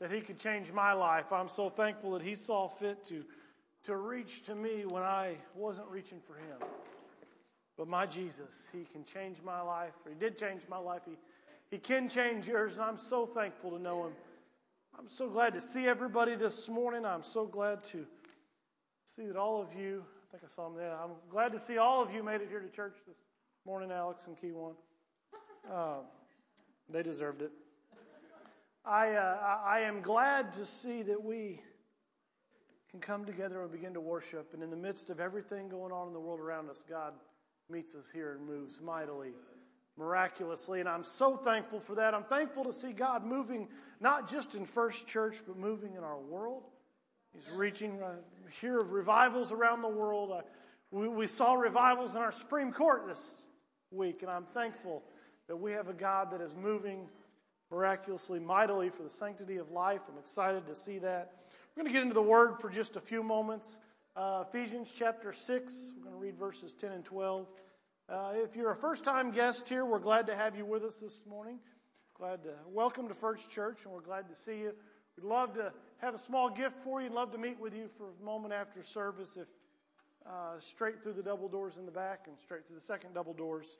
that He could change my life. I'm so thankful that He saw fit to, to reach to me when I wasn't reaching for Him. But my Jesus, He can change my life. He did change my life. He, he can change yours, and I'm so thankful to know Him. I'm so glad to see everybody this morning. I'm so glad to see that all of you, I think I saw them there. I'm glad to see all of you made it here to church this morning, Alex and Keywan. Uh, they deserved it. I, uh, I am glad to see that we can come together and begin to worship. And in the midst of everything going on in the world around us, God meets us here and moves mightily, miraculously. And I'm so thankful for that. I'm thankful to see God moving not just in First Church, but moving in our world. He's reaching, uh, hear of revivals around the world. Uh, we, we saw revivals in our Supreme Court this week, and I'm thankful that we have a God that is moving miraculously, mightily for the sanctity of life. I'm excited to see that. We're going to get into the Word for just a few moments. Uh, Ephesians chapter 6, we're going to read verses 10 and 12. Uh, if you're a first time guest here, we're glad to have you with us this morning. Glad to welcome to First Church, and we're glad to see you. We'd love to have a small gift for you and love to meet with you for a moment after service if uh, straight through the double doors in the back and straight through the second double doors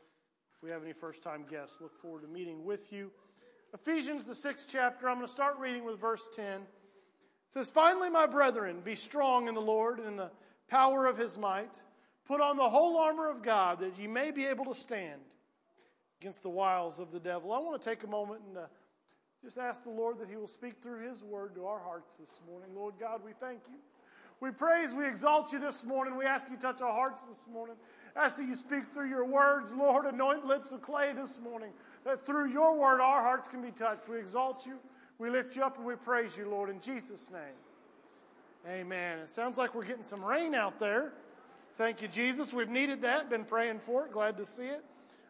if we have any first time guests. Look forward to meeting with you. Ephesians, the sixth chapter, I'm going to start reading with verse 10. It says, Finally, my brethren, be strong in the Lord and in the power of his might. Put on the whole armor of God that ye may be able to stand against the wiles of the devil. I want to take a moment and uh, just ask the Lord that he will speak through his word to our hearts this morning. Lord God, we thank you. We praise, we exalt you this morning. We ask you to touch our hearts this morning. Ask that you speak through your words, Lord. Anoint lips of clay this morning that through your word our hearts can be touched. We exalt you, we lift you up, and we praise you, Lord, in Jesus' name. Amen. It sounds like we're getting some rain out there. Thank you, Jesus. We've needed that, been praying for it. Glad to see it.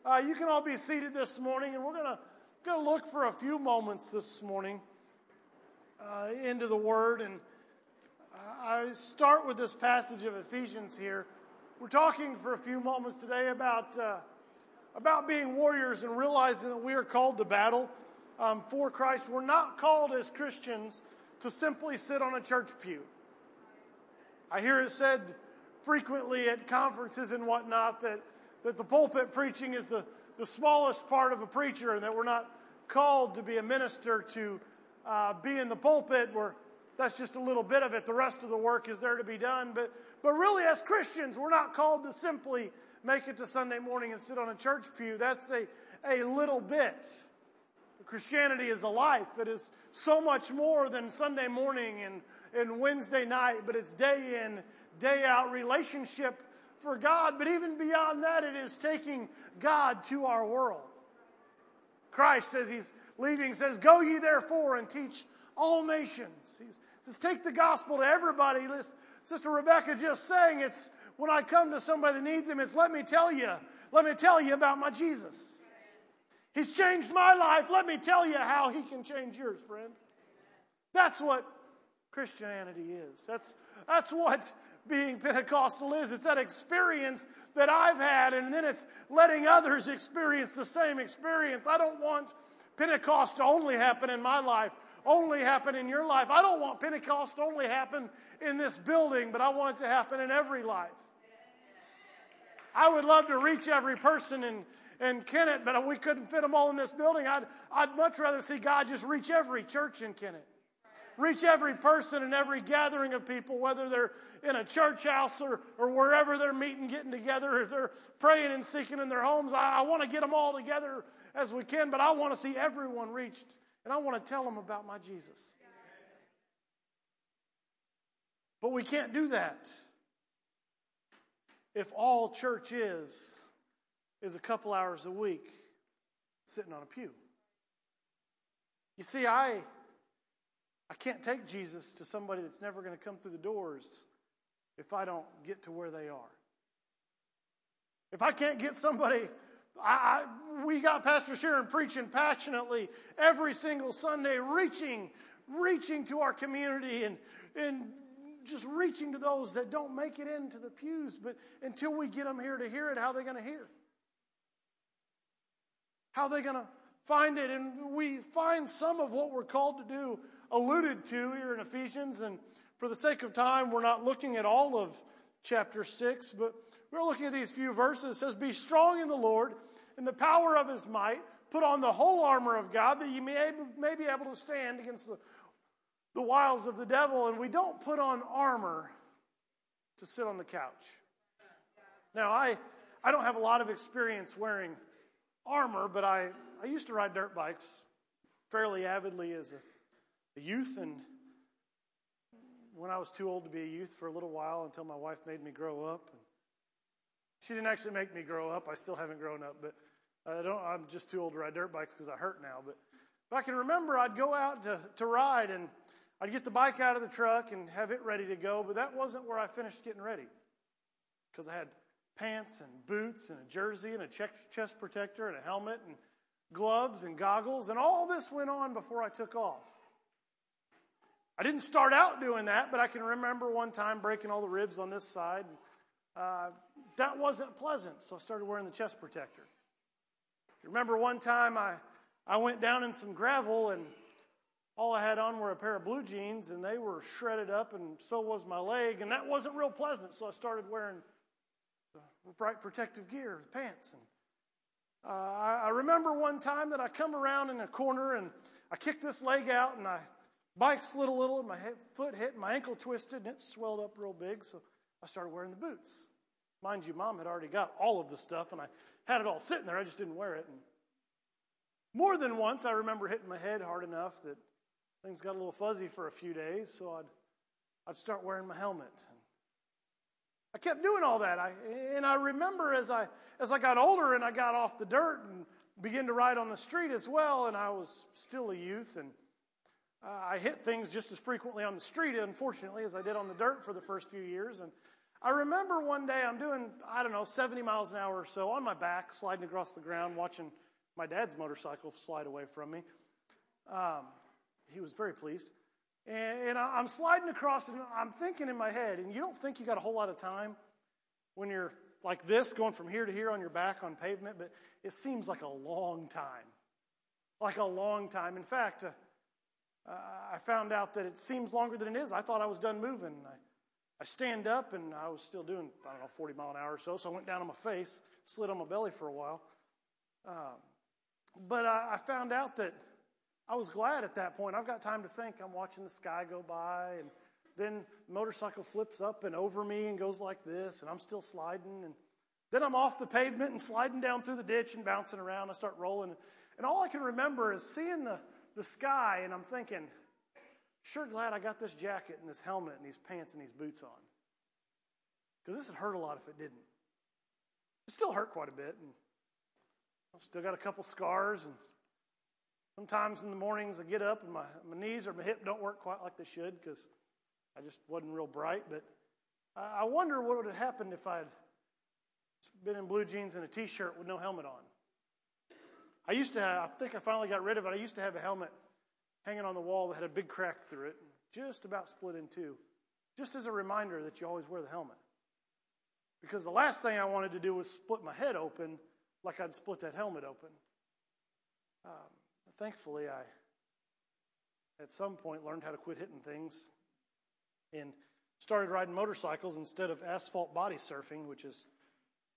Uh, you can all be seated this morning, and we're going to look for a few moments this morning uh, into the Word. And I start with this passage of Ephesians here. We're talking for a few moments today about uh, about being warriors and realizing that we are called to battle um, for Christ. We're not called as Christians to simply sit on a church pew. I hear it said frequently at conferences and whatnot that, that the pulpit preaching is the, the smallest part of a preacher and that we're not called to be a minister to uh, be in the pulpit where that's just a little bit of it. The rest of the work is there to be done. But, but really, as Christians, we're not called to simply make it to Sunday morning and sit on a church pew. That's a, a little bit. Christianity is a life. It is so much more than Sunday morning and, and Wednesday night, but it's day in, day out relationship for God. But even beyond that, it is taking God to our world. Christ, as he's leaving, says, Go ye therefore and teach all nations. He says, Take the gospel to everybody. Sister Rebecca just saying it's when I come to somebody that needs him, it's let me tell you, let me tell you about my Jesus. He's changed my life. Let me tell you how he can change yours, friend. That's what Christianity is. That's, that's what being Pentecostal is. It's that experience that I've had, and then it's letting others experience the same experience. I don't want Pentecost to only happen in my life, only happen in your life. I don't want Pentecost to only happen in this building, but I want it to happen in every life. I would love to reach every person in, in Kennett, but we couldn't fit them all in this building. I'd, I'd much rather see God just reach every church in Kennett. Reach every person in every gathering of people, whether they're in a church house or, or wherever they're meeting, getting together, if they're praying and seeking in their homes. I, I want to get them all together as we can, but I want to see everyone reached, and I want to tell them about my Jesus. But we can't do that if all church is is a couple hours a week sitting on a pew. You see, I I can't take Jesus to somebody that's never going to come through the doors if I don't get to where they are. If I can't get somebody, I, I, we got Pastor Sharon preaching passionately every single Sunday, reaching, reaching to our community and, and just reaching to those that don't make it into the pews. But until we get them here to hear it, how are they going to hear? How are they going to find it, and we find some of what we're called to do alluded to here in Ephesians. And for the sake of time, we're not looking at all of chapter 6, but we're looking at these few verses. It says, Be strong in the Lord, in the power of his might. Put on the whole armor of God that you may, may be able to stand against the, the wiles of the devil. And we don't put on armor to sit on the couch. Now, I, I don't have a lot of experience wearing armor, but I, I used to ride dirt bikes fairly avidly as a, a youth. And when I was too old to be a youth for a little while until my wife made me grow up. She didn't actually make me grow up. I still haven't grown up, but I don't, I'm just too old to ride dirt bikes because I hurt now. But, but I can remember I'd go out to, to ride and I'd get the bike out of the truck and have it ready to go, but that wasn't where I finished getting ready because I had pants and boots and a jersey and a chest protector and a helmet and gloves and goggles, and all this went on before I took off. I didn't start out doing that, but I can remember one time breaking all the ribs on this side. Uh, that wasn't pleasant, so I started wearing the chest protector. Remember one time I, I went down in some gravel and all I had on were a pair of blue jeans and they were shredded up and so was my leg and that wasn't real pleasant so I started wearing bright protective gear, pants. And uh, I, remember one time that I come around in a corner and I kicked this leg out and I bike slid a little and my head, foot hit and my ankle twisted and it swelled up real big so I started wearing the boots. Mind you, mom had already got all of the stuff and I had it all sitting there. I just didn't wear it. And more than once, I remember hitting my head hard enough that things got a little fuzzy for a few days, so I'd, I'd start wearing my helmet. I kept doing all that. I, and I remember as I, as I got older and I got off the dirt and began to ride on the street as well, and I was still a youth, and uh, I hit things just as frequently on the street, unfortunately, as I did on the dirt for the first few years. And I remember one day I'm doing, I don't know, 70 miles an hour or so on my back, sliding across the ground, watching my dad's motorcycle slide away from me. Um, he was very pleased. And, and I'm sliding across, and I'm thinking in my head, and you don't think you got a whole lot of time when you're like this, going from here to here on your back on pavement, but it seems like a long time. Like a long time. In fact, uh, uh, I found out that it seems longer than it is. I thought I was done moving. I, I stand up, and I was still doing, I don't know, 40 mile an hour or so, so I went down on my face, slid on my belly for a while. Uh, but I, I found out that I was glad at that point. I've got time to think. I'm watching the sky go by, and then motorcycle flips up and over me and goes like this, and I'm still sliding. And then I'm off the pavement and sliding down through the ditch and bouncing around. I start rolling. And all I can remember is seeing the, the sky, and I'm thinking, sure glad I got this jacket and this helmet and these pants and these boots on. Because this would hurt a lot if it didn't. It still hurt quite a bit. And I've still got a couple scars and Sometimes in the mornings I get up and my, my knees or my hip don't work quite like they should because I just wasn't real bright. But I wonder what would have happened if I'd been in blue jeans and a t shirt with no helmet on. I used to have, I think I finally got rid of it. I used to have a helmet hanging on the wall that had a big crack through it, just about split in two, just as a reminder that you always wear the helmet. Because the last thing I wanted to do was split my head open like I'd split that helmet open. Um, thankfully, I at some point learned how to quit hitting things and started riding motorcycles instead of asphalt body surfing, which is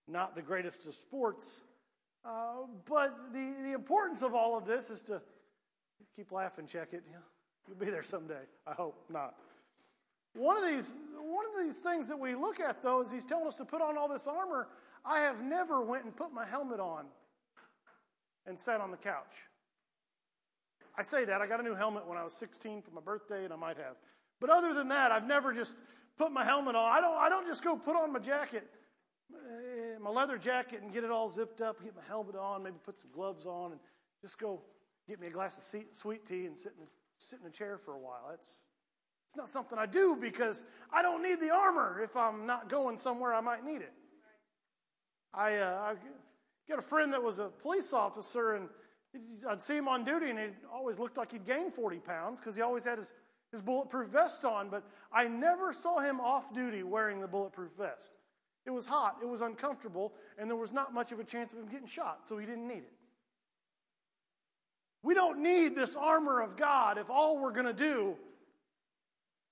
not the greatest of sports. Uh, but the, the importance of all of this is to keep laughing, check it. You'll be there someday. I hope not. One of these one of these things that we look at though is he's telling us to put on all this armor. I have never went and put my helmet on and sat on the couch. I say that. I got a new helmet when I was 16 for my birthday, and I might have. But other than that, I've never just put my helmet on. I don't, I don't just go put on my jacket, eh, my leather jacket, and get it all zipped up, get my helmet on, maybe put some gloves on, and just go get me a glass of sweet tea and sit in, sit in a chair for a while. That's, it's not something I do because I don't need the armor if I'm not going somewhere I might need it. I, uh, I got a friend that was a police officer, and I'd see him on duty, and it always looked like he'd gained 40 pounds because he always had his, his bulletproof vest on. But I never saw him off duty wearing the bulletproof vest. It was hot, it was uncomfortable, and there was not much of a chance of him getting shot, so he didn't need it. We don't need this armor of God if all we're going to do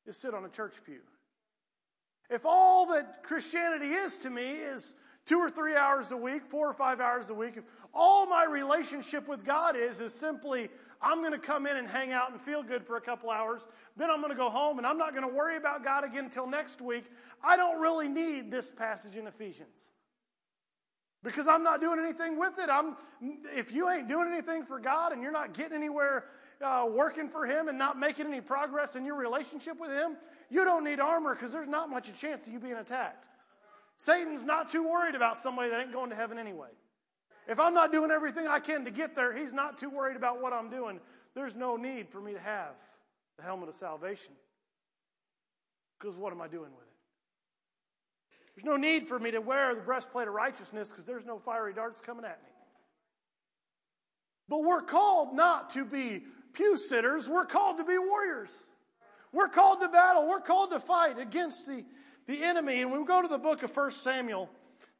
is sit on a church pew. If all that Christianity is to me is two or three hours a week, four or five hours a week, if all my relationship with God is, is simply, I'm going to come in and hang out and feel good for a couple hours, then I'm going to go home and I'm not going to worry about God again until next week, I don't really need this passage in Ephesians. Because I'm not doing anything with it. I'm, if you ain't doing anything for God and you're not getting anywhere uh, working for Him and not making any progress in your relationship with Him, you don't need armor because there's not much a chance of you being attacked. Satan's not too worried about somebody that ain't going to heaven anyway. If I'm not doing everything I can to get there, he's not too worried about what I'm doing. There's no need for me to have the helmet of salvation. Because what am I doing with it? There's no need for me to wear the breastplate of righteousness because there's no fiery darts coming at me. But we're called not to be pew sitters, we're called to be warriors. We're called to battle, we're called to fight against the, the enemy. And we go to the book of 1 Samuel,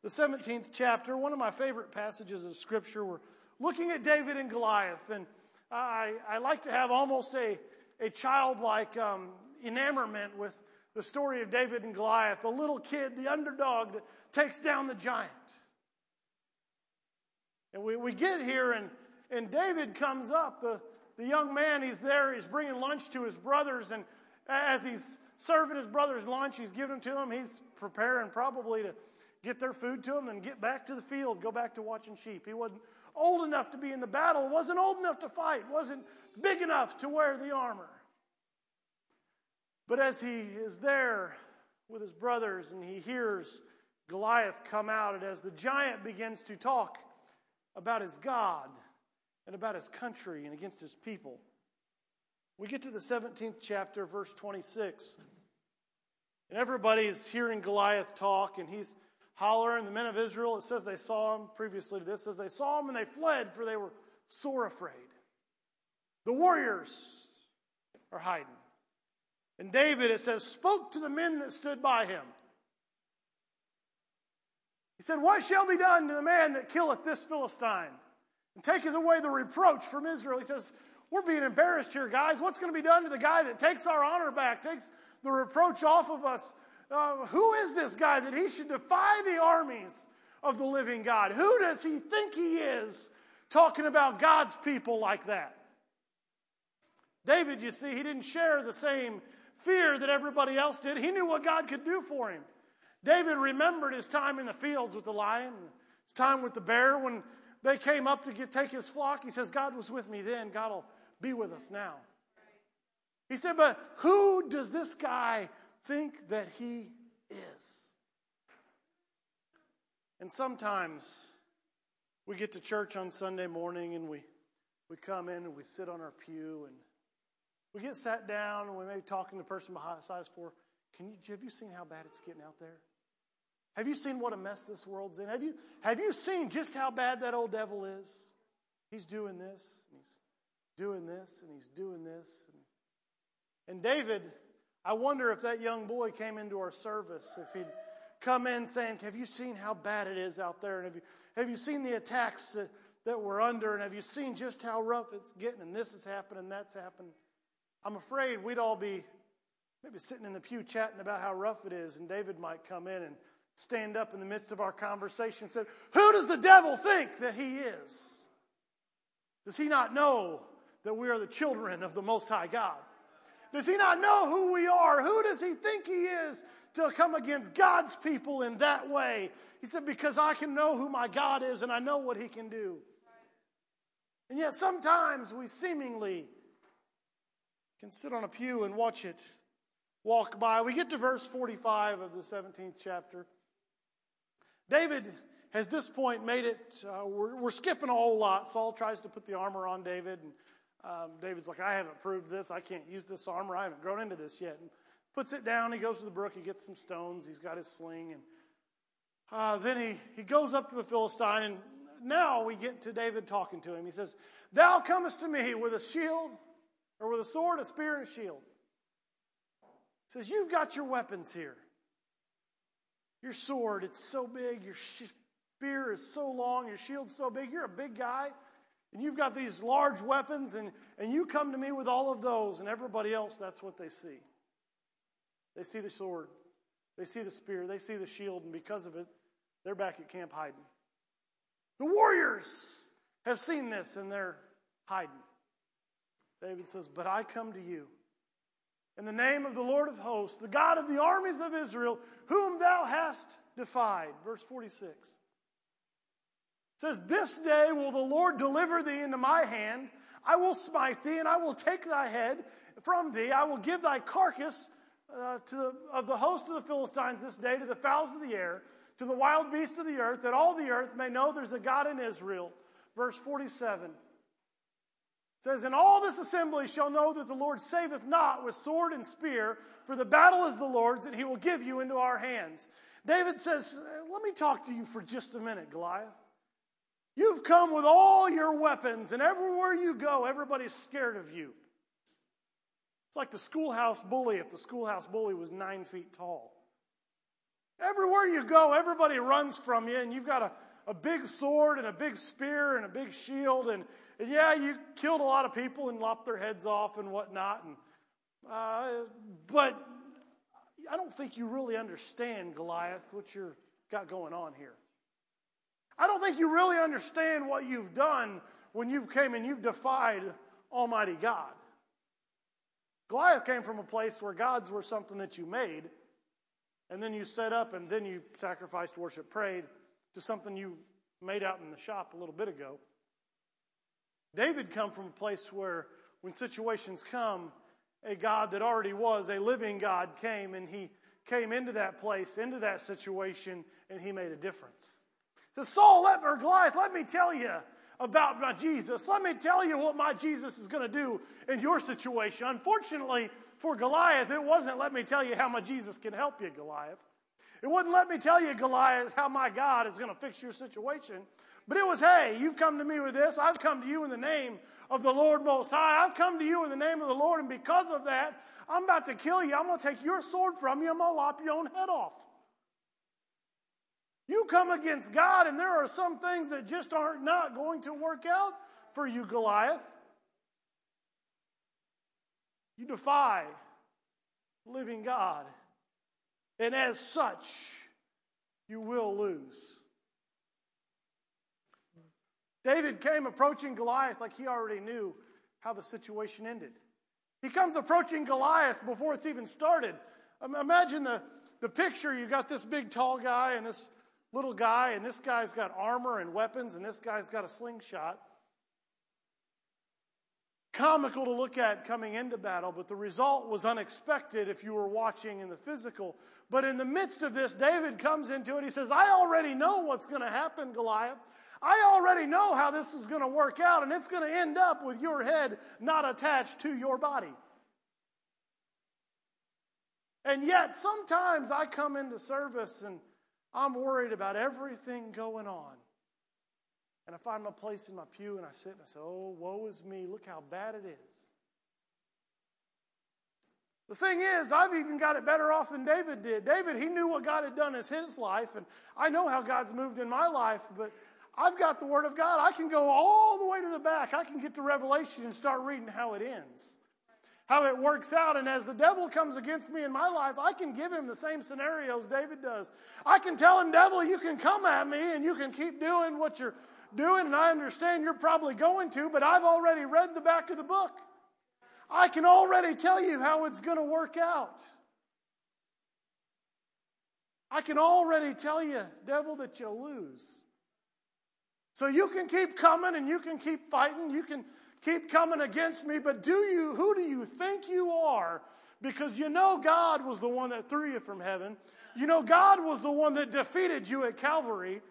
the 17th chapter, one of my favorite passages of Scripture, we're looking at David and Goliath. And I, I like to have almost a, a childlike um, enamorment with the story of David and Goliath, the little kid, the underdog that takes down the giant. And we, we get here, and, and David comes up, the, the young man, he's there, he's bringing lunch to his brothers, and as he's serving his brothers lunch, he's giving them to him. he's preparing probably to get their food to them and get back to the field, go back to watching sheep. He wasn't old enough to be in the battle, wasn't old enough to fight, wasn't big enough to wear the armor. But as he is there with his brothers and he hears Goliath come out, and as the giant begins to talk about his God and about his country and against his people, we get to the 17th chapter, verse 26. And everybody is hearing Goliath talk, and he's hollering. The men of Israel, it says they saw him previously to this, says they saw him and they fled, for they were sore afraid. The warriors are hiding. And David, it says, spoke to the men that stood by him. He said, What shall be done to the man that killeth this Philistine and taketh away the reproach from Israel? He says, We're being embarrassed here, guys. What's going to be done to the guy that takes our honor back, takes the reproach off of us? Uh, who is this guy that he should defy the armies of the living God? Who does he think he is talking about God's people like that? David, you see, he didn't share the same fear that everybody else did. He knew what God could do for him. David remembered his time in the fields with the lion, his time with the bear when they came up to get, take his flock. He says, God was with me then. God will be with us now. He said, But who does this guy think that he is? And sometimes we get to church on Sunday morning and we, we come in and we sit on our pew and we get sat down and we may be talking to the person behind us for, can you, have you seen how bad it's getting out there? Have you seen what a mess this world's in? Have you, have you seen just how bad that old devil is? He's doing this, he's doing this, and he's doing this. And, and David, I wonder if that young boy came into our service, if he'd come in saying, Have you seen how bad it is out there? And have you, have you seen the attacks that, that we're under? And have you seen just how rough it's getting? And this is happening, and that's happening. I'm afraid we'd all be maybe sitting in the pew chatting about how rough it is, and David might come in and stand up in the midst of our conversation and say, Who does the devil think that he is? Does he not know that we are the children of the Most High God? Does he not know who we are? Who does he think he is to come against God's people in that way? He said, Because I can know who my God is and I know what he can do. And yet sometimes we seemingly can sit on a pew and watch it walk by. We get to verse 45 of the 17th chapter. David has this point made it, uh, we're, we're, skipping a whole lot. Saul tries to put the armor on David, and um, David's like, I haven't proved this. I can't use this armor. I haven't grown into this yet. And puts it down. He goes to the brook. He gets some stones. He's got his sling. And uh, then he, he goes up to the Philistine, and now we get to David talking to him. He says, Thou comest to me with a shield or with a sword, a spear, and a shield. He says, You've got your weapons here. Your sword, it's so big. Your spear is so long. Your shield's so big. You're a big guy. And you've got these large weapons, and, and you come to me with all of those, and everybody else, that's what they see. They see the sword, they see the spear, they see the shield, and because of it, they're back at camp hiding. The warriors have seen this, and they're hiding. David says, But I come to you in the name of the Lord of hosts, the God of the armies of Israel, whom thou hast defied. Verse 46 says, This day will the Lord deliver thee into my hand. I will smite thee, and I will take thy head from thee. I will give thy carcass uh, to the, of the host of the Philistines this day to the fowls of the air, to the wild beasts of the earth, that all the earth may know there's a God in Israel. Verse 47 says, And all this assembly shall know that the Lord saveth not with sword and spear, for the battle is the Lord's, and he will give you into our hands. David says, Let me talk to you for just a minute, Goliath. You've come with all your weapons, and everywhere you go, everybody's scared of you. It's like the schoolhouse bully if the schoolhouse bully was nine feet tall. Everywhere you go, everybody runs from you, and you've got a, a big sword and a big spear and a big shield. And, and yeah, you killed a lot of people and lopped their heads off and whatnot. And, uh, but I don't think you really understand, Goliath, what you've got going on here. I don't think you really understand what you've done when you've came and you've defied Almighty God. Goliath came from a place where gods were something that you made, and then you set up, and then you sacrificed, worship, prayed to something you made out in the shop a little bit ago. David come from a place where when situations come, a God that already was a living God came and he came into that place, into that situation, and he made a difference. To Saul, Goliath, let me tell you about my Jesus. Let me tell you what my Jesus is going to do in your situation. Unfortunately for Goliath, it wasn't let me tell you how my Jesus can help you, Goliath. It wouldn't let me tell you, Goliath, how my God is going to fix your situation. But it was, hey, you've come to me with this. I've come to you in the name of the Lord Most High. I've come to you in the name of the Lord. And because of that, I'm about to kill you. I'm going to take your sword from you. I'm going to lop your own head off. You come against God, and there are some things that just aren't not going to work out for you, Goliath. You defy living God. And as such, you will lose. David came approaching Goliath like he already knew how the situation ended. He comes approaching Goliath before it's even started. Imagine the, the picture. You got this big tall guy and this little guy, and this guy's got armor and weapons, and this guy's got a slingshot. Comical to look at coming into battle, but the result was unexpected if you were watching in the physical. But in the midst of this, David comes into it. He says, I already know what's going to happen, Goliath. I already know how this is going to work out, and it's going to end up with your head not attached to your body. And yet, sometimes I come into service and I'm worried about everything going on. And I find my place in my pew and I sit and I say, Oh, woe is me. Look how bad it is. The thing is, I've even got it better off than David did. David, he knew what God had done in his life, and I know how God's moved in my life, but I've got the Word of God. I can go all the way to the back. I can get to Revelation and start reading how it ends how it works out. And as the devil comes against me in my life, I can give him the same scenarios David does. I can tell him, devil, you can come at me and you can keep doing what you're doing. And I understand you're probably going to, but I've already read the back of the book. I can already tell you how it's going to work out. I can already tell you, devil, that you'll lose. So you can keep coming and you can keep fighting. You can keep coming against me, but do you, who do you think you are? Because you know God was the one that threw you from heaven. You know God was the one that defeated you at Calvary.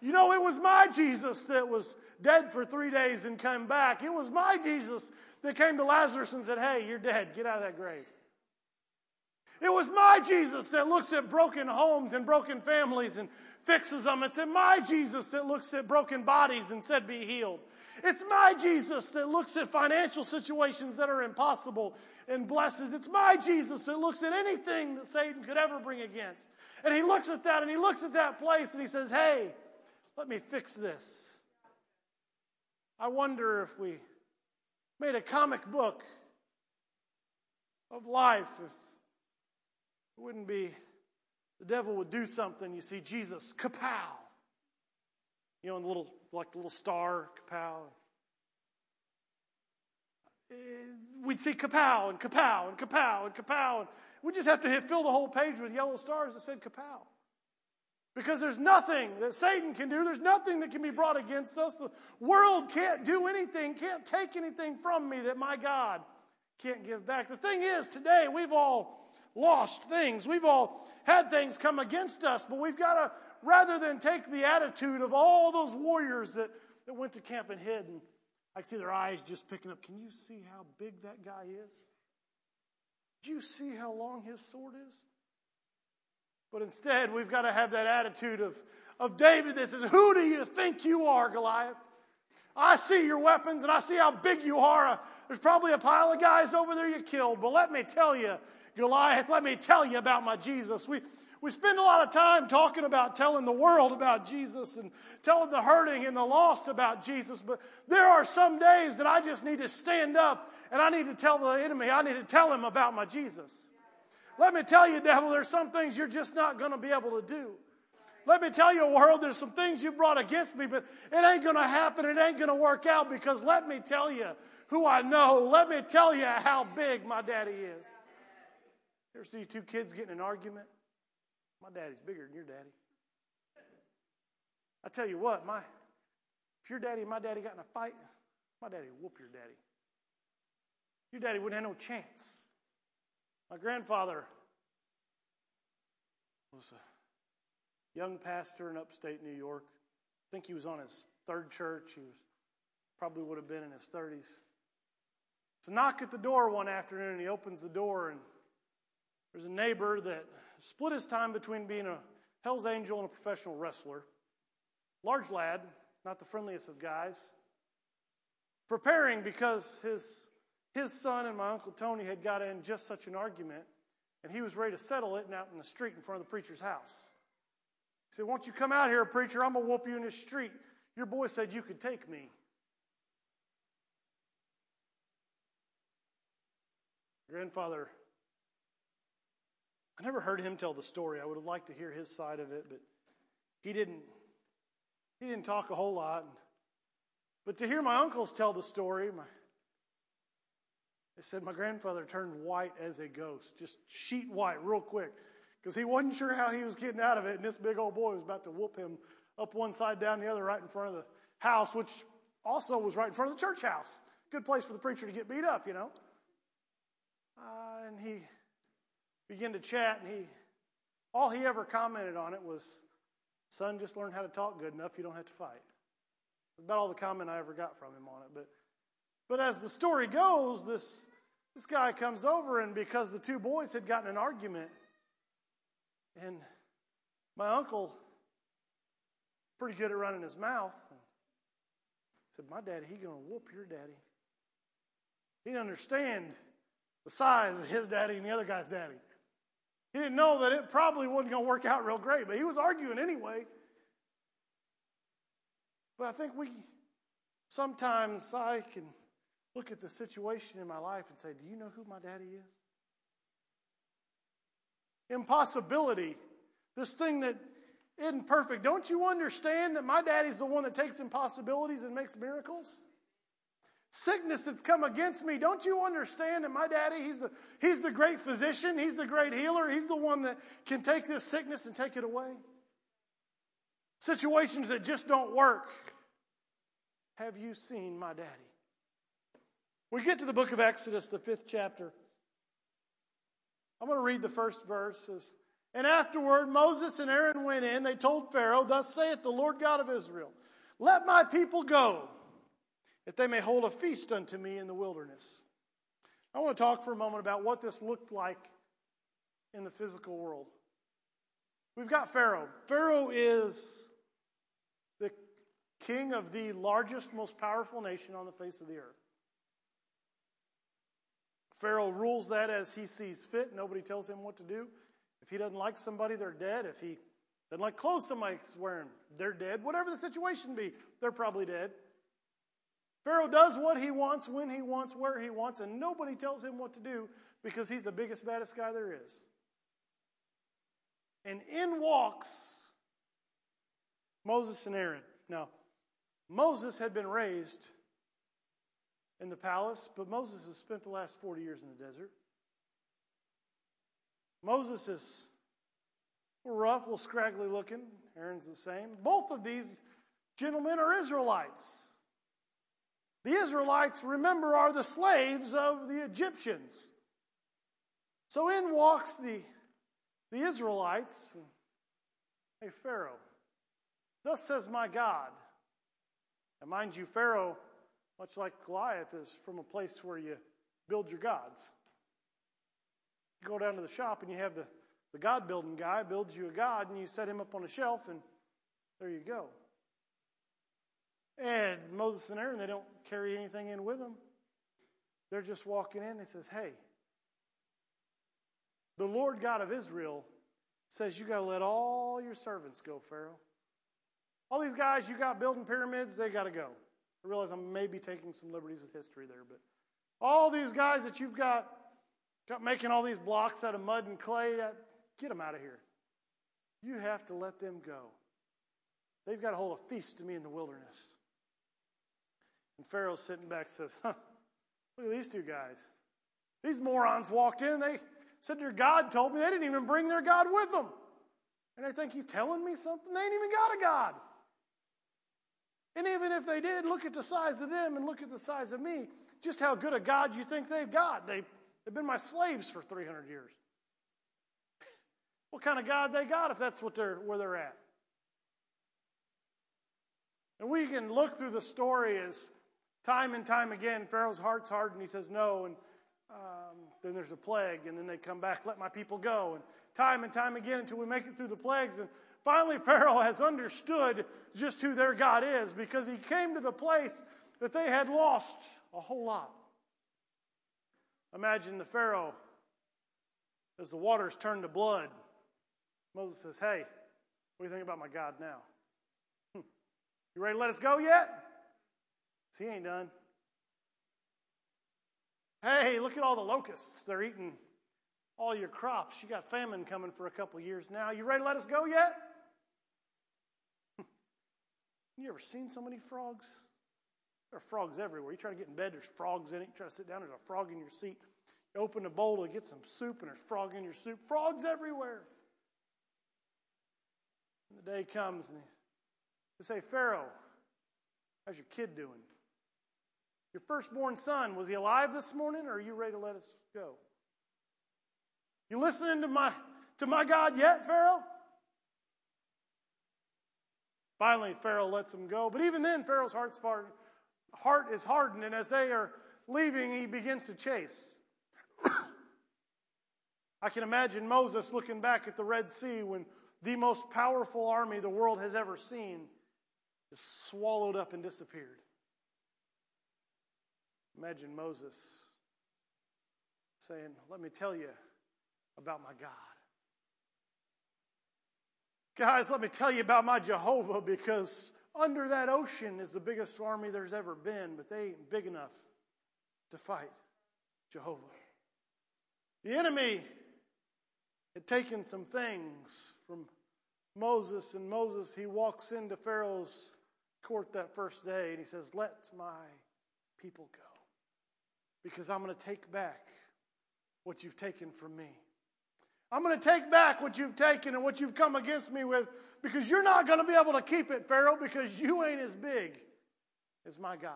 You know, it was my Jesus that was dead for three days and came back. It was my Jesus that came to Lazarus and said, Hey, you're dead. Get out of that grave. It was my Jesus that looks at broken homes and broken families and fixes them. It's my Jesus that looks at broken bodies and said, Be healed. It's my Jesus that looks at financial situations that are impossible and blesses. It's my Jesus that looks at anything that Satan could ever bring against. And he looks at that and he looks at that place and he says, Hey, let me fix this. I wonder if we made a comic book of life, if it wouldn't be the devil would do something, you see Jesus, kapow. You know, in the little, like the little star, kapow. Eh, we'd see kapow and kapow and kapow and kapow. And we just have to hit, fill the whole page with yellow stars that said kapow. Because there's nothing that Satan can do. There's nothing that can be brought against us. The world can't do anything, can't take anything from me that my God can't give back. The thing is, today we've all lost things. We've all had things come against us, but we've got to, rather than take the attitude of all those warriors that, that went to camp and hid, and I see their eyes just picking up. Can you see how big that guy is? Do you see how long his sword is? But instead, we've got to have that attitude of, of David that says, Who do you think you are, Goliath? I see your weapons and I see how big you are. There's probably a pile of guys over there you killed, but let me tell you, Goliath, let me tell you about my Jesus. We, we spend a lot of time talking about telling the world about Jesus and telling the hurting and the lost about Jesus, but there are some days that I just need to stand up and I need to tell the enemy, I need to tell him about my Jesus. Let me tell you, devil, there's some things you're just not going to be able to do. Let me tell you, world, there's some things you brought against me, but it ain't going to happen. It ain't going to work out because let me tell you who I know. Let me tell you how big my daddy is. You ever see two kids getting an argument? My daddy's bigger than your daddy. I tell you what, my if your daddy and my daddy got in a fight, my daddy would whoop your daddy. Your daddy wouldn't have no chance. My grandfather was a young pastor in upstate New York. I think he was on his third church. He was probably would have been in his 30s. It's a knock at the door one afternoon, and he opens the door, and there's a neighbor that split his time between being a Hell's Angel and a professional wrestler. Large lad, not the friendliest of guys. Preparing because his his son and my Uncle Tony had got in just such an argument, and he was ready to settle it and out in the street in front of the preacher's house. He said, Won't you come out here, preacher? I'm going to whoop you in the street. Your boy said you could take me. Grandfather, I never heard him tell the story. I would have liked to hear his side of it, but he didn't. He didn't talk a whole lot. But to hear my uncles tell the story, my they said my grandfather turned white as a ghost, just sheet white, real quick, because he wasn't sure how he was getting out of it, and this big old boy was about to whoop him up one side, down the other, right in front of the house, which also was right in front of the church house. Good place for the preacher to get beat up, you know. Uh, and he began to chat, and he all he ever commented on it was, "Son, just learn how to talk good enough. You don't have to fight." About all the comment I ever got from him on it, but but as the story goes, this, this guy comes over, and because the two boys had gotten an argument, and my uncle, pretty good at running his mouth, said, My daddy, he gonna whoop your daddy. He didn't understand the size of his daddy and the other guy's daddy. He didn't know that it probably wasn't gonna work out real great, but he was arguing anyway. But I think we sometimes I can look at the situation in my life and say, Do you know who my daddy is? Impossibility. This thing that isn't perfect. Don't you understand that my daddy's the one that takes impossibilities and makes miracles? Sickness that's come against me, don't you understand that my daddy, he's the, he's the great physician, he's the great healer, he's the one that can take this sickness and take it away? Situations that just don't work. Have you seen my daddy? We get to the book of Exodus, the fifth chapter. I'm going to read the first verses. And afterward, Moses and Aaron went in. They told Pharaoh, Thus saith the Lord God of Israel, Let my people go, that they may hold a feast unto me in the wilderness. I want to talk for a moment about what this looked like in the physical world. We've got Pharaoh. Pharaoh is the king of the largest, most powerful nation on the face of the earth. Pharaoh rules that as he sees fit. Nobody tells him what to do. If he doesn't like somebody, they're dead. If he doesn't like clothes somebody's wearing, they're dead. Whatever the situation be, they're probably dead. Pharaoh does what he wants, when he wants, where he wants, and nobody tells him what to do because he's the biggest, baddest guy there is. And in walks Moses and Aaron. Now, Moses had been raised in the palace, but Moses has spent the last 40 years in the desert. Moses is rough, little scraggly looking. Aaron's the same. Both of these gentlemen are Israelites. The Israelites, remember, are the slaves of the Egyptians. So in walks the, the Israelites. Hey, Pharaoh, thus says my God. And mind you, Pharaoh, much like Goliath, is from a place where you build your gods. You go down to the shop and you have the, the God building guy builds you a God and you set him up on a shelf and there you go. And Moses and Aaron, they don't carry anything in with them. They're just walking in. He says, Hey, the Lord God of Israel says you got to let all your servants go, Pharaoh. All these guys you got building pyramids, they got to go. I realize I'm maybe taking some liberties with history there, but all these guys that you've got, got making all these blocks out of mud and clay, get them out of here. You have to let them go. They've got to hold a feast to me in the wilderness. And Pharaoh's sitting back says, huh, look at these two guys. These morons walked in. They said their God told me they didn't even bring their God with them. And I think he's telling me something. They ain't even got a God. And even if they did, look at the size of them and look at the size of me. Just how good a God you think they've got. They, they've been my slaves for 300 years. What kind of God they got if that's what they're, where they're at? And we can look through the story as Time and time again, Pharaoh's heart's hardened. He says no, and um, then there's a plague, and then they come back, let my people go. And time and time again until we make it through the plagues. And finally, Pharaoh has understood just who their God is because he came to the place that they had lost a whole lot. Imagine the Pharaoh as the waters turn to blood. Moses says, Hey, what do you think about my God now? Hmm. You ready to let us go yet? He ain't done. Hey, look at all the locusts. They're eating all your crops. You got famine coming for a couple years now. You ready to let us go yet? you ever seen so many frogs? There are frogs everywhere. You try to get in bed, there's frogs in it. You try to sit down, there's a frog in your seat. You open a bowl to get some soup, and there's frog in your soup. Frogs everywhere. And the day comes, and they say, Pharaoh, how's your kid doing? Your firstborn son, was he alive this morning or are you ready to let us go? You listening to my, to my God yet, Pharaoh? Finally, Pharaoh lets them go. But even then, Pharaoh's heart's heart is hardened, and as they are leaving, he begins to chase. I can imagine Moses looking back at the Red Sea when the most powerful army the world has ever seen is swallowed up and disappeared. Imagine Moses saying, Let me tell you about my God. Guys, let me tell you about my Jehovah because under that ocean is the biggest army there's ever been, but they ain't big enough to fight Jehovah. The enemy had taken some things from Moses, and Moses, he walks into Pharaoh's court that first day and he says, Let my people go because I'm going to take back what you've taken from me. I'm going to take back what you've taken and what you've come against me with because you're not going to be able to keep it, Pharaoh, because you ain't as big as my God.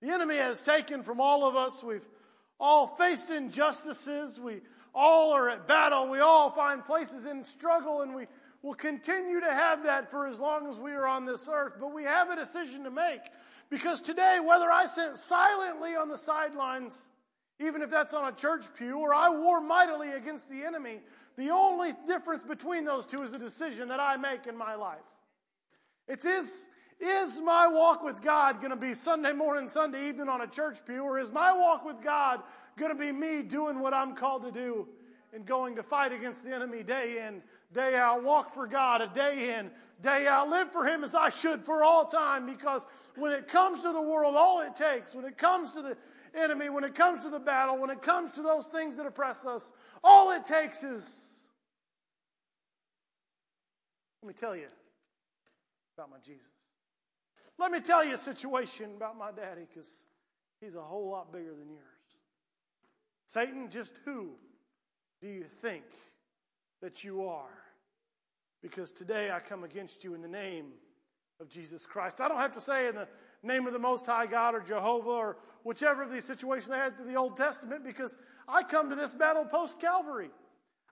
The enemy has taken from all of us. We've all faced injustices. We all are at battle. We all find places in struggle, and we will continue to have that for as long as we are on this earth. But we have a decision to make. Because today, whether I sat silently on the sidelines, even if that's on a church pew, or I war mightily against the enemy, the only difference between those two is a decision that I make in my life. It is, is my walk with God going to be Sunday morning, Sunday evening on a church pew, or is my walk with God going to be me doing what I'm called to do and going to fight against the enemy day in, day out, walk for God a day in, day out, live for Him as I should for all time. Because when it comes to the world, all it takes, when it comes to the enemy, when it comes to the battle, when it comes to those things that oppress us, all it takes is, let me tell you about my Jesus. Let me tell you a situation about my daddy because he's a whole lot bigger than yours. Satan, just who do you think that you are? Because today I come against you in the name of Jesus Christ. I don't have to say in the name of the Most High God or Jehovah or whichever of these situations they had through the Old Testament because I come to this battle post Calvary.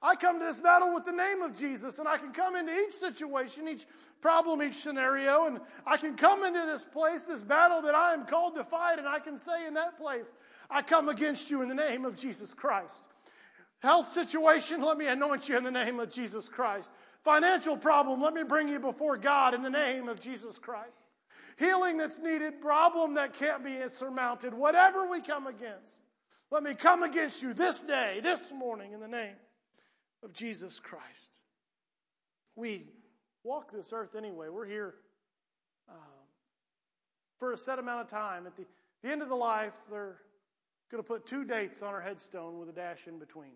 I come to this battle with the name of Jesus, and I can come into each situation, each problem, each scenario, and I can come into this place, this battle that I am called to fight, and I can say in that place, I come against you in the name of Jesus Christ. Health situation, let me anoint you in the name of Jesus Christ. Financial problem, let me bring you before God in the name of Jesus Christ. Healing that's needed, problem that can't be surmounted, whatever we come against, let me come against you this day, this morning, in the name of Jesus Christ. We walk this earth anyway. We're here uh, for a set amount of time. At the, the end of the life, they're going to put two dates on our headstone with a dash in between.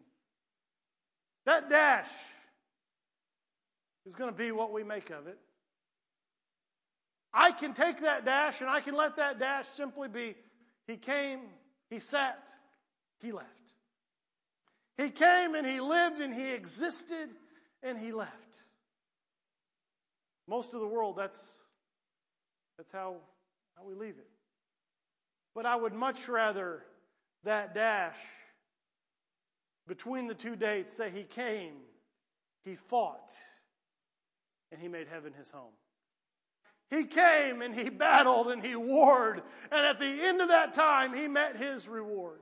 That dash is going to be what we make of it. I can take that dash and I can let that dash simply be He came, He sat, He left. He came and He lived and He existed and He left. Most of the world, that's, that's how, how we leave it. But I would much rather that dash between the two dates say He came, He fought, and He made heaven His home. He came and he battled and he warred. And at the end of that time, he met his reward.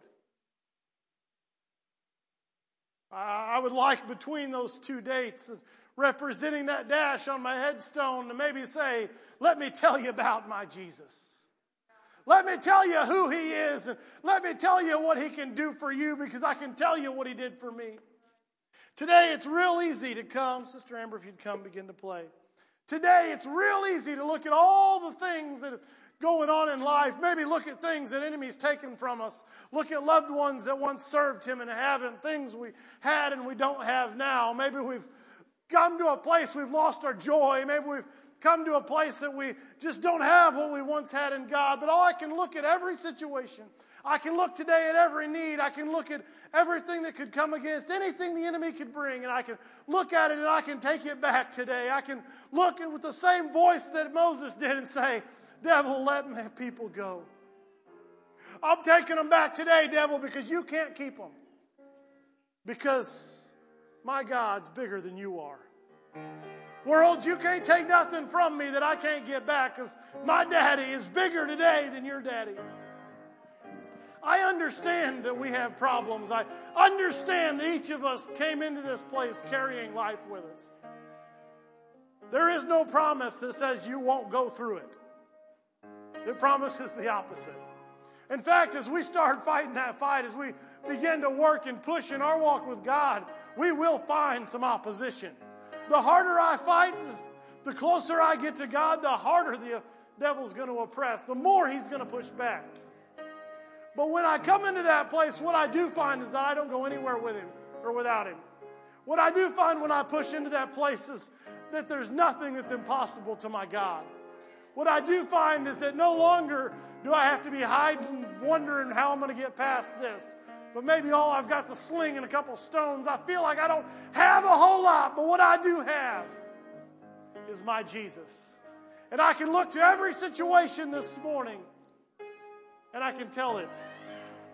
I would like between those two dates, representing that dash on my headstone, to maybe say, Let me tell you about my Jesus. Let me tell you who he is, and let me tell you what he can do for you because I can tell you what he did for me. Today, it's real easy to come. Sister Amber, if you'd come, begin to play. Today, it's real easy to look at all the things that are going on in life. Maybe look at things that enemies taken from us. Look at loved ones that once served him and haven't, things we had and we don't have now. Maybe we've come to a place we've lost our joy. Maybe we've come to a place that we just don't have what we once had in God. But all I can look at every situation. I can look today at every need. I can look at everything that could come against anything the enemy could bring, and I can look at it and I can take it back today. I can look with the same voice that Moses did and say, Devil, let my people go. I'm taking them back today, devil, because you can't keep them. Because my God's bigger than you are. World, you can't take nothing from me that I can't get back because my daddy is bigger today than your daddy. I understand that we have problems. I understand that each of us came into this place carrying life with us. There is no promise that says you won't go through it. It promises the opposite. In fact, as we start fighting that fight, as we begin to work and push in our walk with God, we will find some opposition. The harder I fight, the closer I get to God, the harder the devil's going to oppress, the more he's going to push back. But when I come into that place, what I do find is that I don't go anywhere with him or without him. What I do find when I push into that place is that there's nothing that's impossible to my God. What I do find is that no longer do I have to be hiding, wondering how I'm going to get past this. But maybe all I've got is a sling and a couple stones. I feel like I don't have a whole lot, but what I do have is my Jesus. And I can look to every situation this morning and I can tell it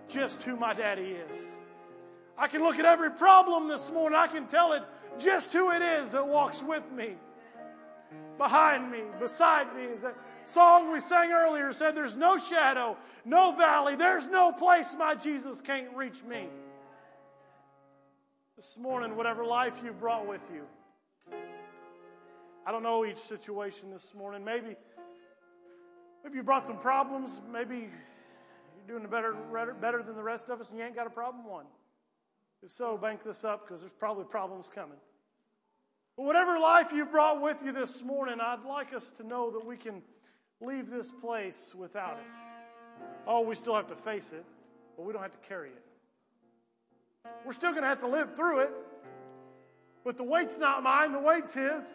just who my daddy is. I can look at every problem this morning. I can tell it just who it is that walks with me behind me, beside me. As that song we sang earlier said, There's no shadow, no valley, there's no place my Jesus can't reach me. This morning, whatever life you've brought with you, I don't know each situation this morning. Maybe, maybe you brought some problems. Maybe you're doing better, better than the rest of us and you ain't got a problem one. If so, bank this up because there's probably problems coming. Whatever life you've brought with you this morning, I'd like us to know that we can leave this place without it. Oh, we still have to face it, but we don't have to carry it. We're still going to have to live through it, but the weight's not mine, the weight's His.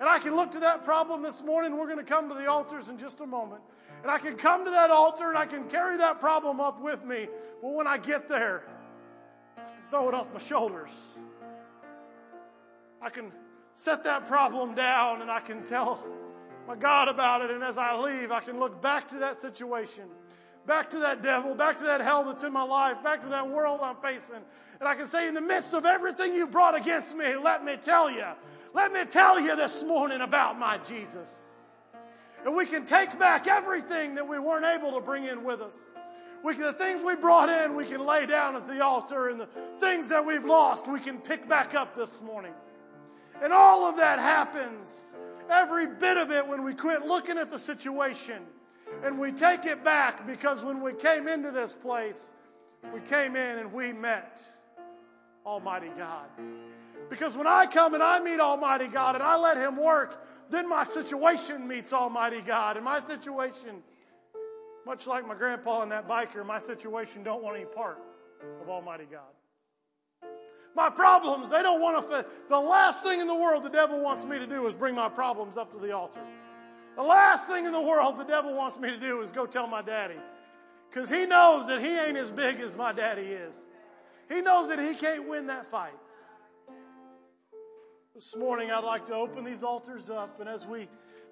And I can look to that problem this morning. We're going to come to the altars in just a moment. And I can come to that altar and I can carry that problem up with me. But when I get there, I can throw it off my shoulders. I can set that problem down and I can tell my God about it. And as I leave, I can look back to that situation, back to that devil, back to that hell that's in my life, back to that world I'm facing. And I can say, in the midst of everything you brought against me, let me tell you, let me tell you this morning about my Jesus. And we can take back everything that we weren't able to bring in with us. We can, the things we brought in, we can lay down at the altar, and the things that we've lost, we can pick back up this morning. And all of that happens, every bit of it, when we quit looking at the situation and we take it back because when we came into this place, we came in and we met Almighty God. Because when I come and I meet Almighty God and I let Him work, then my situation meets Almighty God. And my situation, much like my grandpa and that biker, my situation don't want any part of Almighty God my problems. They don't want to. The last thing in the world the devil wants me to do is bring my problems up to the altar. The last thing in the world the devil wants me to do is go tell my daddy. Because he knows that he ain't as big as my daddy is. He knows that he can't win that fight. This morning, I'd like to open these altars up, and as we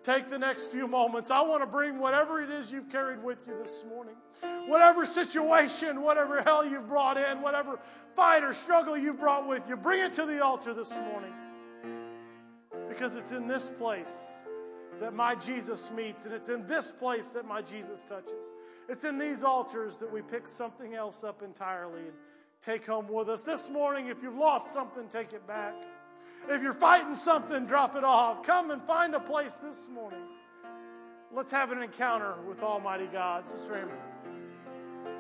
take the next few moments, I want to bring whatever it is you've carried with you this morning. Whatever situation, whatever hell you've brought in, whatever fight or struggle you've brought with you, bring it to the altar this morning. Because it's in this place that my Jesus meets, and it's in this place that my Jesus touches. It's in these altars that we pick something else up entirely and take home with us. This morning, if you've lost something, take it back. If you're fighting something, drop it off. Come and find a place this morning. Let's have an encounter with Almighty God. Sister Amber.